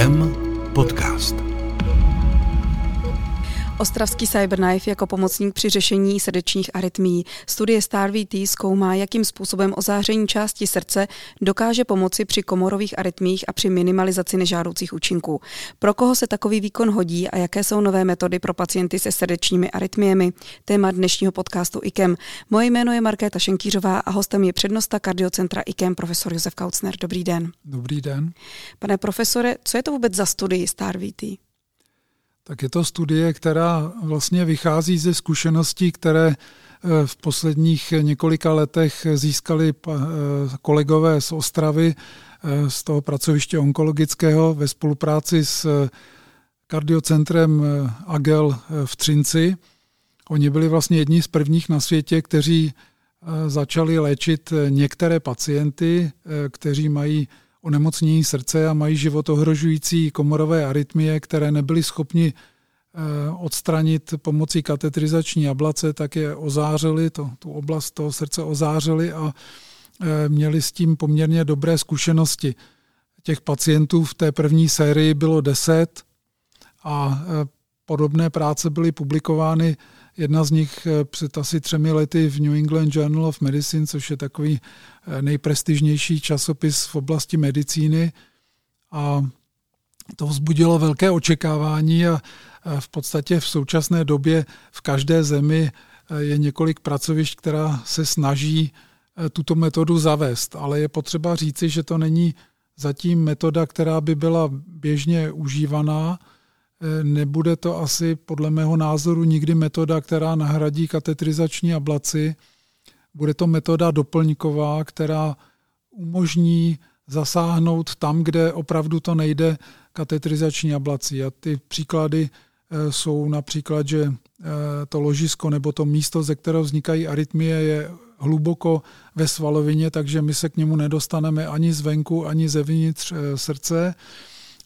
IKEM podcast. Ostravský Cyberknife jako pomocník při řešení srdečních arytmí. Studie StarVT zkoumá, jakým způsobem ozáření části srdce dokáže pomoci při komorových arytmích a při minimalizaci nežádoucích účinků. Pro koho se takový výkon hodí a jaké jsou nové metody pro pacienty se srdečními arytmiemi? Téma dnešního podcastu IKEM. Moje jméno je Markéta Šenkýřová a hostem je přednosta kardiocentra IKEM profesor Josef Kaucner. Dobrý den. Dobrý den. Pane profesore, co je to vůbec za studii StarVT? Tak je to studie, která vlastně vychází ze zkušeností, které eh, v posledních několika letech získali eh, kolegové z Ostravy, eh, z toho pracoviště onkologického ve spolupráci s kardiocentrem AGEL v Třinci. Oni byli vlastně jedni z prvních na světě, kteří začali léčit některé pacienty, kteří mají onemocnění srdce a mají životohrožující komorové arytmie, které nebyli schopni eh, odstranit pomocí katetrizační ablace, tak je ozářili, to, tu oblast toho srdce ozářili a eh, měli s tím poměrně dobré zkušenosti. Těch pacientů v té první sérii bylo deset a eh, podobné práce byly publikovány Jedna z nich eh, před asi třemi lety v New England Journal of Medicine, což je takový eh, nejprestižnější časopis v oblasti medicíny. A to vzbudilo velké očekávání a v podstatě v současné době v každé zemi eh, je několik pracovišť, která se snaží tuto metodu zavést. Ale je potřeba říci, že to není zatím metoda, která by byla běžně užívaná, Nebude to asi podle mého názoru nikdy metoda, která nahradí katetrizační ablaci. Bude to metoda doplňková, která umožní zasáhnout tam, kde opravdu to nejde katetrizační ablací. A ty příklady eh, jsou například, že eh, to ložisko nebo to místo, ze kterého vznikají arytmie, je hluboko ve svalovině, takže my se k němu nedostaneme ani zvenku, ani zevnitř eh, srdce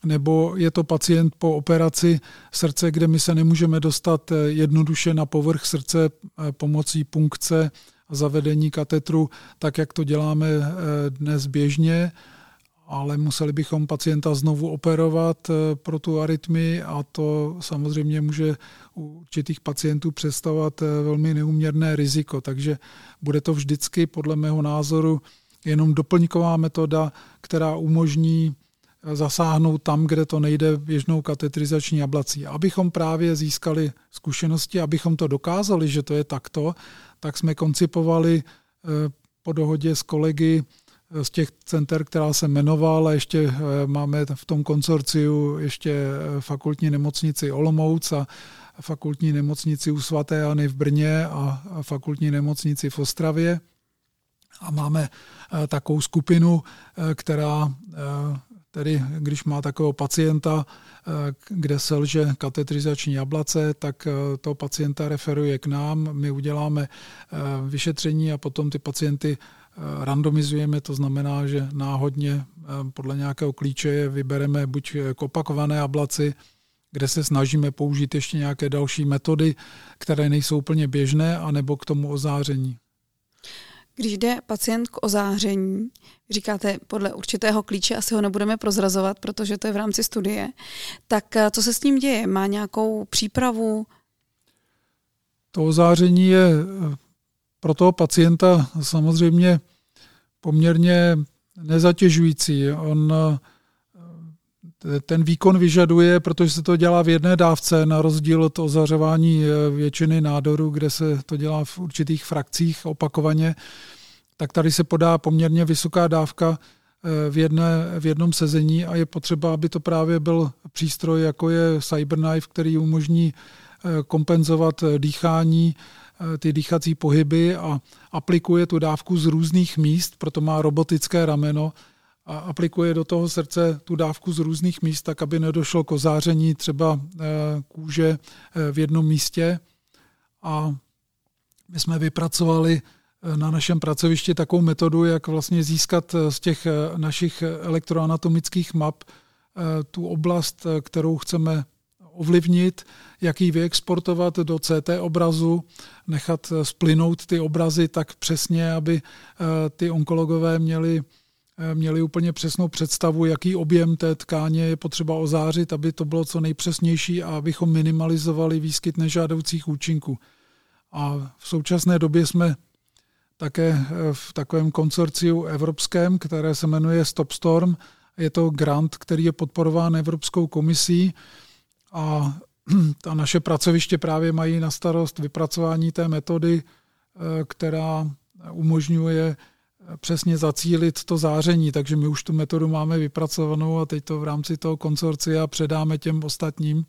nebo je to pacient po operaci srdce, kde my se nemůžeme dostat eh, jednoduše na povrch srdce eh, pomocí punkce a zavedení katetru, tak jak to děláme eh, dnes běžně, ale museli bychom pacienta znovu operovat pro tu arytmii a to samozřejmě může u určitých pacientů představovat velmi neuměrné riziko. Takže bude to vždycky podle mého názoru jenom doplňková metoda, která umožní zasáhnout tam, kde to nejde běžnou katetrizační ablací. Abychom právě získali zkušenosti, abychom to dokázali, že to je takto, tak jsme koncipovali eh, po dohodě s kolegy eh, z těch center, která se jmenovala, ještě eh, máme v tom konsorciu ještě fakultní nemocnici Olomouc a fakultní nemocnici u svatéAny v Brně a fakultní nemocnici v Ostravě. A máme takovou skupinu, která Tedy když má takového pacienta, eh, kde selže katetrizační jablace, tak eh, toho pacienta referuje k nám, my uděláme eh, vyšetření a potom ty pacienty randomizujeme, to znamená, že náhodně podle nějakého klíče vybereme buď k opakované ablaci, kde se snažíme použít ještě nějaké další metody, které nejsou úplně běžné, anebo k tomu ozáření. Když jde pacient k ozáření, říkáte podle určitého klíče, asi ho nebudeme prozrazovat, protože to je v rámci studie, tak eh, co se s ním děje? Má nějakou přípravu? To ozáření je eh, pro toho pacienta samozřejmě poměrně nezatěžující. On eh, ten výkon vyžaduje, protože se to dělá v jedné dávce, na rozdíl od ozařování většiny nádorů, kde se to dělá v určitých frakcích opakovaně, tak tady se podá poměrně vysoká dávka eh, v, jedné, v jednom sezení a je potřeba, aby to právě byl přístroj, jako je Cyberknife, který umožní eh, kompenzovat dýchání, ty dýchací pohyby a aplikuje tu dávku z různých míst, proto má robotické rameno, a aplikuje do toho srdce tu dávku z různých míst, tak aby nedošlo k ozáření třeba eh, kůže eh, v jednom místě. A my jsme vypracovali eh, na našem pracovišti takovou metodu, jak vlastně získat z těch našich elektroanatomických map tu oblast, kterou chceme ovlivnit, jak ji vyexportovat do CT obrazu, nechat splynout ty obrazy tak přesně, aby ty onkologové měli měli úplně přesnou představu, jaký objem té tkáně je potřeba ozářit, aby to bylo co nejpřesnější a abychom minimalizovali výskyt nežádoucích účinků. A v současné době jsme také v takovém konsorciu evropském, které se jmenuje StopStorm. Je to grant, který je podporován Evropskou komisí a ta naše pracoviště právě mají na starost vypracování té metody, eh, která umožňuje eh, přesně zacílit to záření, takže my už tu metodu máme vypracovanou a teď to v rámci toho konsorcia předáme těm ostatním.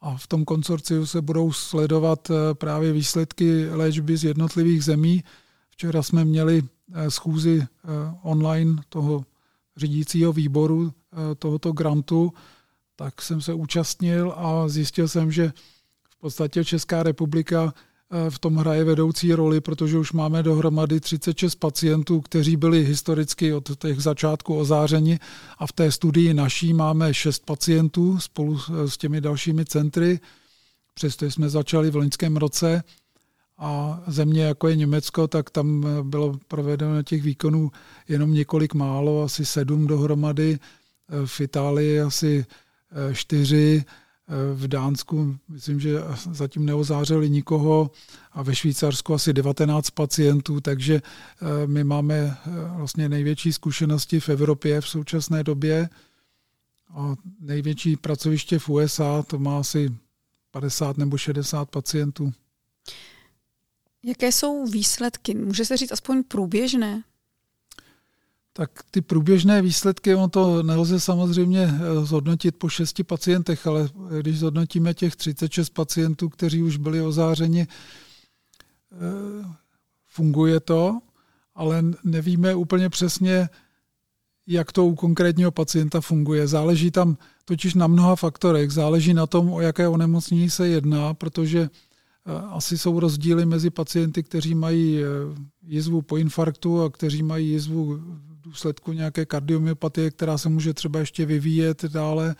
A v tom konsorciu se budou sledovat eh, právě výsledky léčby z jednotlivých zemí. Včera jsme měli schůzi online toho řídícího výboru tohoto grantu, tak jsem se účastnil a zjistil jsem, že v podstatě Česká republika eh, v tom hraje vedoucí roli, protože už máme dohromady 36 pacientů, kteří byli historicky od těch začátků ozářeni. A v té studii naší máme 6 pacientů spolu s těmi dalšími centry, přesto jsme začali v loňském roce a země jako je Německo, tak tam bylo provedeno těch výkonů jenom několik málo, asi sedm dohromady, v Itálii asi čtyři, v Dánsku myslím, že zatím neozářili nikoho. A ve Švýcarsku asi 19 pacientů, takže eh, my máme eh, vlastně největší zkušenosti v Evropě v současné době. A největší pracoviště v USA to má asi 50 nebo 60 pacientů. Jaké jsou výsledky? Může se říct aspoň průběžné? Tak ty průběžné výsledky, on to nelze samozřejmě eh, zhodnotit po šesti pacientech, ale když zhodnotíme těch 36 pacientů, kteří už byli ozářeni, eh, funguje to, ale nevíme úplně přesně, jak to u konkrétního pacienta funguje. Záleží tam totiž na mnoha faktorech. Záleží na tom, o jaké onemocnění se jedná, protože asi jsou rozdíly mezi pacienty, kteří mají jizvu po infarktu a kteří mají jizvu důsledku nějaké kardiomyopatie, která se může třeba ještě vyvíjet dále.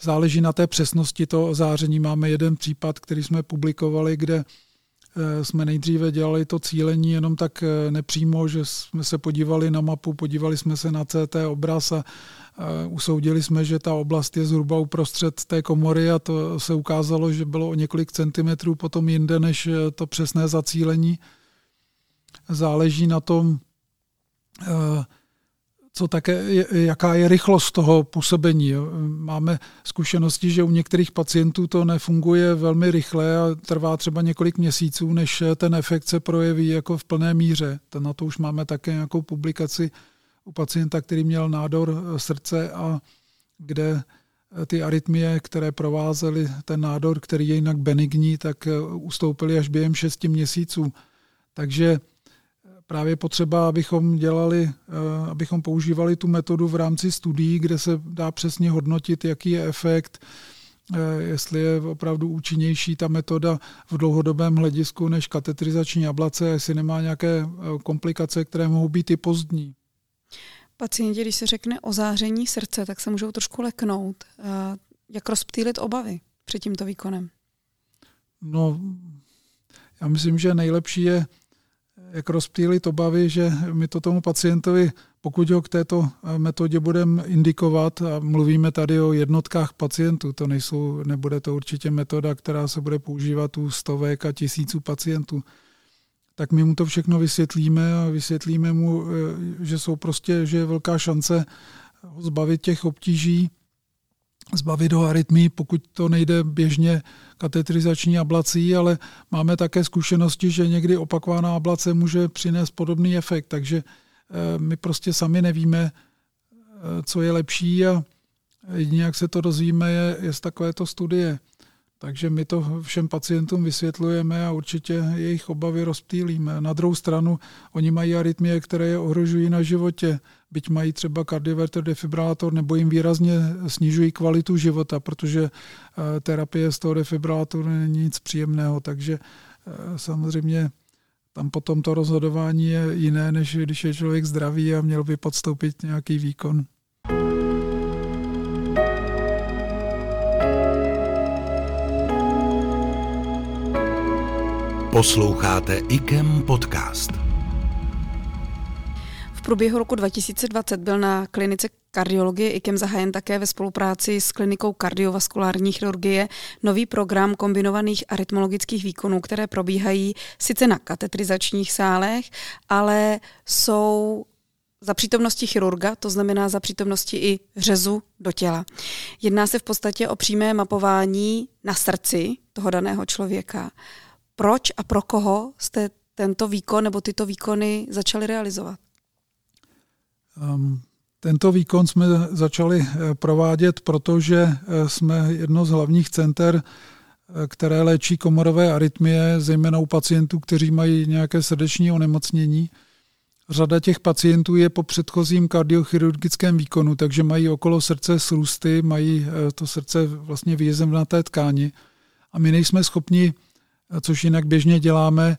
Záleží na té přesnosti toho záření. Máme jeden případ, který jsme publikovali, kde eh, jsme nejdříve dělali to cílení jenom tak eh, nepřímo, že jsme se podívali na mapu, podívali jsme se na CT obraz a usoudili jsme, že ta oblast je zhruba uprostřed té komory a to se ukázalo, že bylo o několik centimetrů potom jinde než eh, to přesné zacílení. Záleží na tom, co také, jaká je rychlost toho působení. Máme zkušenosti, že u některých pacientů to nefunguje velmi rychle a trvá třeba několik měsíců, než ten efekt se projeví jako v plné míře. Na to už máme také nějakou publikaci u pacienta, který měl nádor srdce a kde ty arytmie, které provázely ten nádor, který je jinak benigní, tak ustoupily až během 6 měsíců. Takže právě potřeba, abychom dělali, eh, abychom používali tu metodu v rámci studií, kde se dá přesně hodnotit, jaký je efekt, eh, jestli je opravdu účinnější ta metoda v dlouhodobém hledisku než katetrizační ablace, jestli nemá nějaké eh, komplikace, které mohou být i pozdní. Pacienti, když se řekne o záření srdce, tak se můžou trošku leknout. Jak rozptýlit obavy před tímto výkonem? No, já myslím, že nejlepší je jak rozptýlit obavy, že my to tomu pacientovi, pokud ho k této eh, metodě budeme indikovat, a mluvíme tady o jednotkách pacientů, to nejsou, nebude to určitě metoda, která se bude používat u stovek a tisíců pacientů, tak my mu to všechno vysvětlíme a vysvětlíme mu, eh, že jsou prostě, že je velká šance ho zbavit těch obtíží, zbavit ho arytmí, pokud to nejde běžně katetrizační ablací, ale máme také zkušenosti, že někdy opakovaná ablace může přinést podobný efekt, takže eh, my prostě sami nevíme, eh, co je lepší a jedině jak se to dozvíme, je, je z takovéto studie. Takže my to všem pacientům vysvětlujeme a určitě jejich obavy rozptýlíme. Na druhou stranu, oni mají arytmie, které je ohrožují na životě. Byť mají třeba kardioverter defibrilátor, nebo jim výrazně snižují kvalitu života, protože eh, terapie z toho defibrilátoru není nic příjemného. Takže eh, samozřejmě tam potom to rozhodování je jiné, než když je člověk zdravý a měl by podstoupit nějaký výkon. Posloucháte IKEM podcast. průběhu roku 2020 byl na klinice kardiologie IKEM zahájen také ve spolupráci s klinikou kardiovaskulární chirurgie nový program kombinovaných arytmologických výkonů, které probíhají sice na katetrizačních sálech, ale jsou za přítomnosti chirurga, to znamená za přítomnosti i řezu do těla. Jedná se v podstatě o přímé mapování na srdci toho daného člověka. Proč a pro koho jste tento výkon nebo tyto výkony začali realizovat? Um, tento výkon jsme začali eh, provádět, protože eh, jsme jedno z hlavních center, eh, které léčí komorové arytmie, zejména u pacientů, kteří mají nějaké srdeční onemocnění. Řada těch pacientů je po předchozím kardiochirurgickém výkonu, takže mají okolo srdce srůsty, mají to srdce vlastně výjezem na té tkáni a my nejsme schopni, což jinak běžně děláme,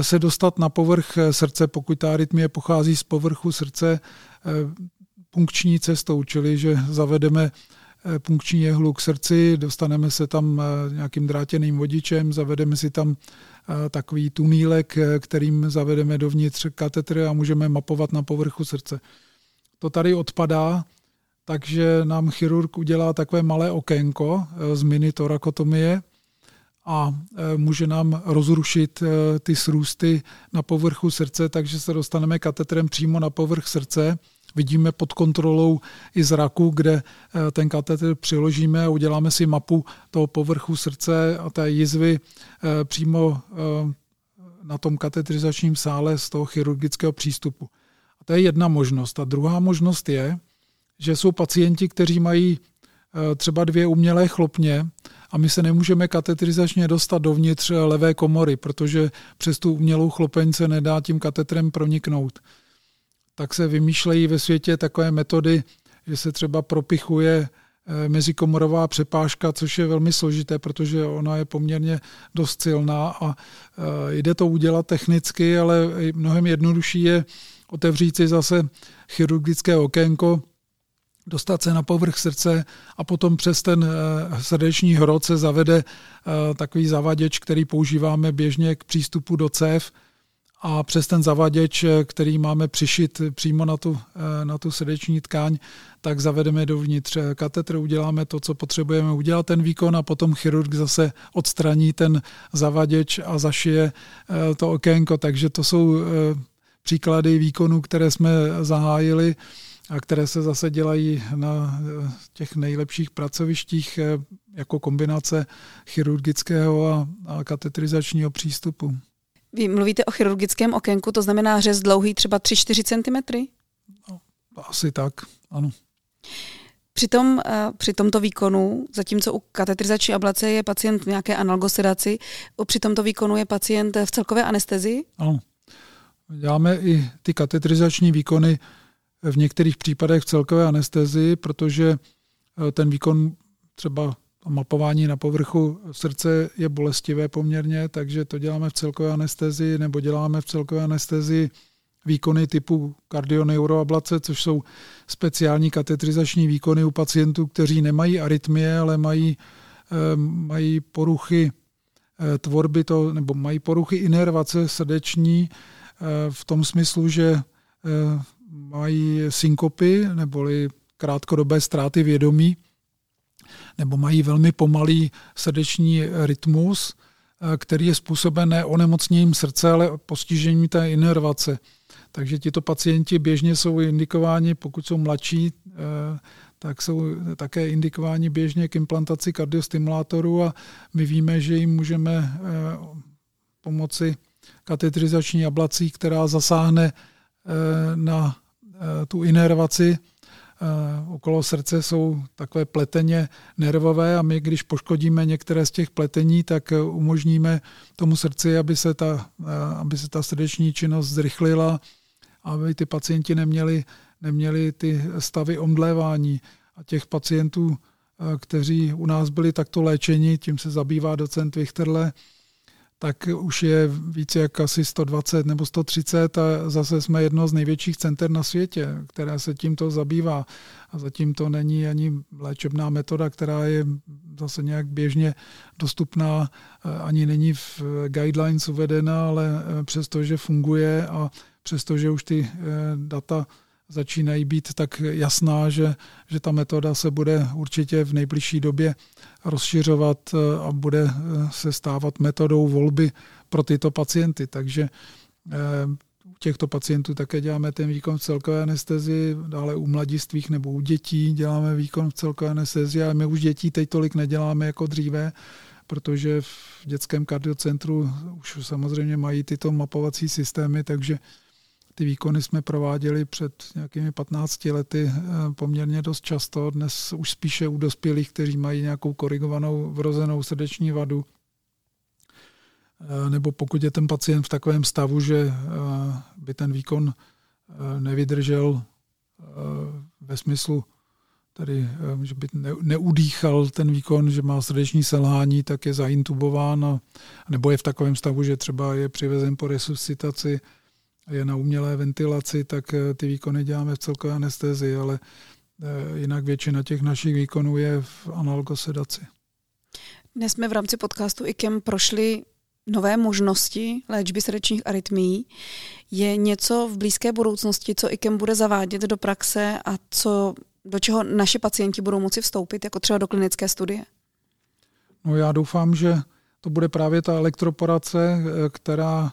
se dostat na povrch srdce, pokud ta arytmie pochází z povrchu srdce punkční cestou, čili že zavedeme punkční jehlu k srdci, dostaneme se tam nějakým drátěným vodičem, zavedeme si tam takový tunílek, kterým zavedeme dovnitř katetry a můžeme mapovat na povrchu srdce. To tady odpadá, takže nám chirurg udělá takové malé okénko z mini torakotomie a může nám rozrušit ty srůsty na povrchu srdce, takže se dostaneme katetrem přímo na povrch srdce vidíme pod kontrolou i zraku, kde eh, ten katetr přiložíme a uděláme si mapu toho povrchu srdce a té jizvy přímo na tom katetrizačním sále z toho chirurgického přístupu. A to je jedna možnost. A druhá možnost je, že jsou pacienti, kteří mají třeba dvě umělé chlopně a my se nemůžeme katetrizačně dostat dovnitř levé komory, protože přes tu umělou chlopeň se nedá tím katetrem proniknout. Tak se vymýšlejí ve světě takové metody, že se třeba propichuje eh, mezikomorová přepážka, což je velmi složité, protože ona je poměrně dost silná a eh, jde to udělat technicky, ale mnohem jednodušší je otevřít si zase chirurgické okénko, dostat se na povrch srdce a potom přes ten eh, srdeční hrot se zavede takový zavaděč, který používáme běžně k přístupu do cév, a přes ten zavaděč, který máme přišit přímo na tu, eh, na tu srdeční tkáň, tak zavedeme dovnitř katetr, uděláme to, co potřebujeme udělat ten výkon a potom chirurg zase odstraní ten zavaděč a zašije eh, to okénko. Takže to jsou eh, příklady výkonů, které jsme zahájili a které se zase dělají na těch nejlepších pracovištích jako kombinace chirurgického a, a katetrizačního přístupu. Vy mluvíte o chirurgickém okénku, to znamená řez dlouhý třeba 3-4 cm? No, asi tak, ano. Při, tom, eh, při tomto výkonu, zatímco u katetrizační ablace je pacient v nějaké analgosedaci, při tomto výkonu je pacient v celkové anestezii? Ano. Děláme i ty katetrizační výkony v některých případech v celkové anestezii, protože eh, ten výkon třeba mapování na povrchu srdce je bolestivé poměrně, takže to děláme v celkové anestezii nebo děláme v celkové anestezii výkony typu kardioneuroablace, což jsou speciální katetrizační výkony u pacientů, kteří nemají arytmie, ale mají, eh, mají poruchy eh, tvorby to, nebo mají poruchy inervace srdeční v tom smyslu, že mají synkopy neboli krátkodobé ztráty vědomí nebo mají velmi pomalý srdeční rytmus, eh, který je způsoben ne onemocněním srdce, ale postižením té inervace. Takže tito pacienti běžně jsou indikováni, pokud jsou mladší, eh, tak jsou také indikováni běžně k implantaci kardiostimulátorů a my víme, že jim můžeme eh, pomoci katetrizační ablací, která zasáhne na tu inervaci okolo srdce jsou takové pleteně nervové a my, když poškodíme některé z těch pletení, tak umožníme tomu srdci, aby se ta, aby se ta srdeční činnost zrychlila, aby ty pacienti neměli, neměli ty stavy omdlévání. A těch pacientů, kteří u nás byli takto léčeni, tím se zabývá docent Vichterle, tak už je více jak asi 120 nebo 130 a zase jsme jedno z největších center na světě, které se tímto zabývá. A zatím to není ani léčebná metoda, která je zase nějak běžně dostupná, ani není v guidelines uvedena, ale přestože funguje a přestože už ty data začínají být tak jasná, že, že ta metoda se bude určitě v nejbližší době rozšiřovat eh, a bude eh, se stávat metodou volby pro tyto pacienty. Takže eh, u těchto pacientů také děláme ten výkon v celkové anestezi, dále u mladistvých nebo u dětí děláme výkon v celkové anestezi, ale my už dětí teď tolik neděláme jako dříve, protože v dětském kardiocentru už samozřejmě mají tyto mapovací systémy, takže ty výkony jsme prováděli před nějakými 15 lety eh, poměrně dost často. Dnes už spíše u dospělých, kteří mají nějakou korigovanou vrozenou srdeční vadu. Eh, nebo pokud je ten pacient v takovém stavu, že eh, by ten výkon nevydržel ve smyslu, tedy, že by neudýchal ten výkon, že má srdeční selhání, tak je zaintubován, nebo je v takovém stavu, že třeba je přivezen po resuscitaci je na umělé ventilaci, tak eh, ty výkony děláme v celkové anestezi, ale eh, jinak většina těch našich výkonů je v analgosedaci. Dnes jsme v rámci podcastu IKEM prošli nové možnosti léčby srdečních arytmií. Je něco v blízké budoucnosti, co IKEM bude zavádět do praxe a co, do čeho naši pacienti budou moci vstoupit, jako třeba do klinické studie? No já doufám, že to bude právě ta elektroporace, eh, která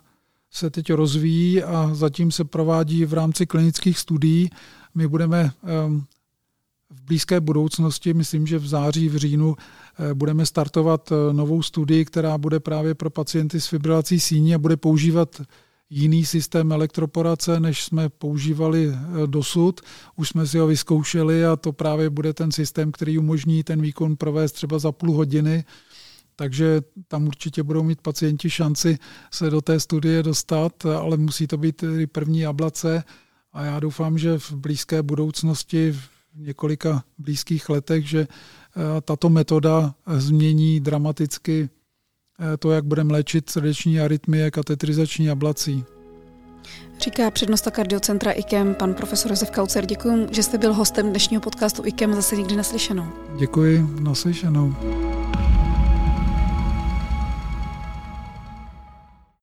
se teď rozvíjí a zatím se provádí v rámci klinických studií. My budeme v blízké budoucnosti, myslím, že v září, v říjnu, eh, budeme startovat eh, novou studii, která bude právě pro pacienty s fibrilací síní a bude používat jiný systém elektroporace, než jsme používali eh, dosud. Už jsme si ho vyzkoušeli a to právě bude ten systém, který umožní ten výkon provést třeba za půl hodiny takže tam určitě budou mít pacienti šanci se do té studie dostat, ale musí to být první ablace a já doufám, že v blízké budoucnosti, v několika blízkých letech, že eh, tato metoda změní dramaticky eh, to, jak budeme léčit srdeční arytmie katetrizační ablací. Říká přednosta kardiocentra IKEM, pan profesor Josef Kaucer. Děkuji, že jste byl hostem dnešního podcastu IKEM zase někdy naslyšenou. Děkuji, naslyšenou.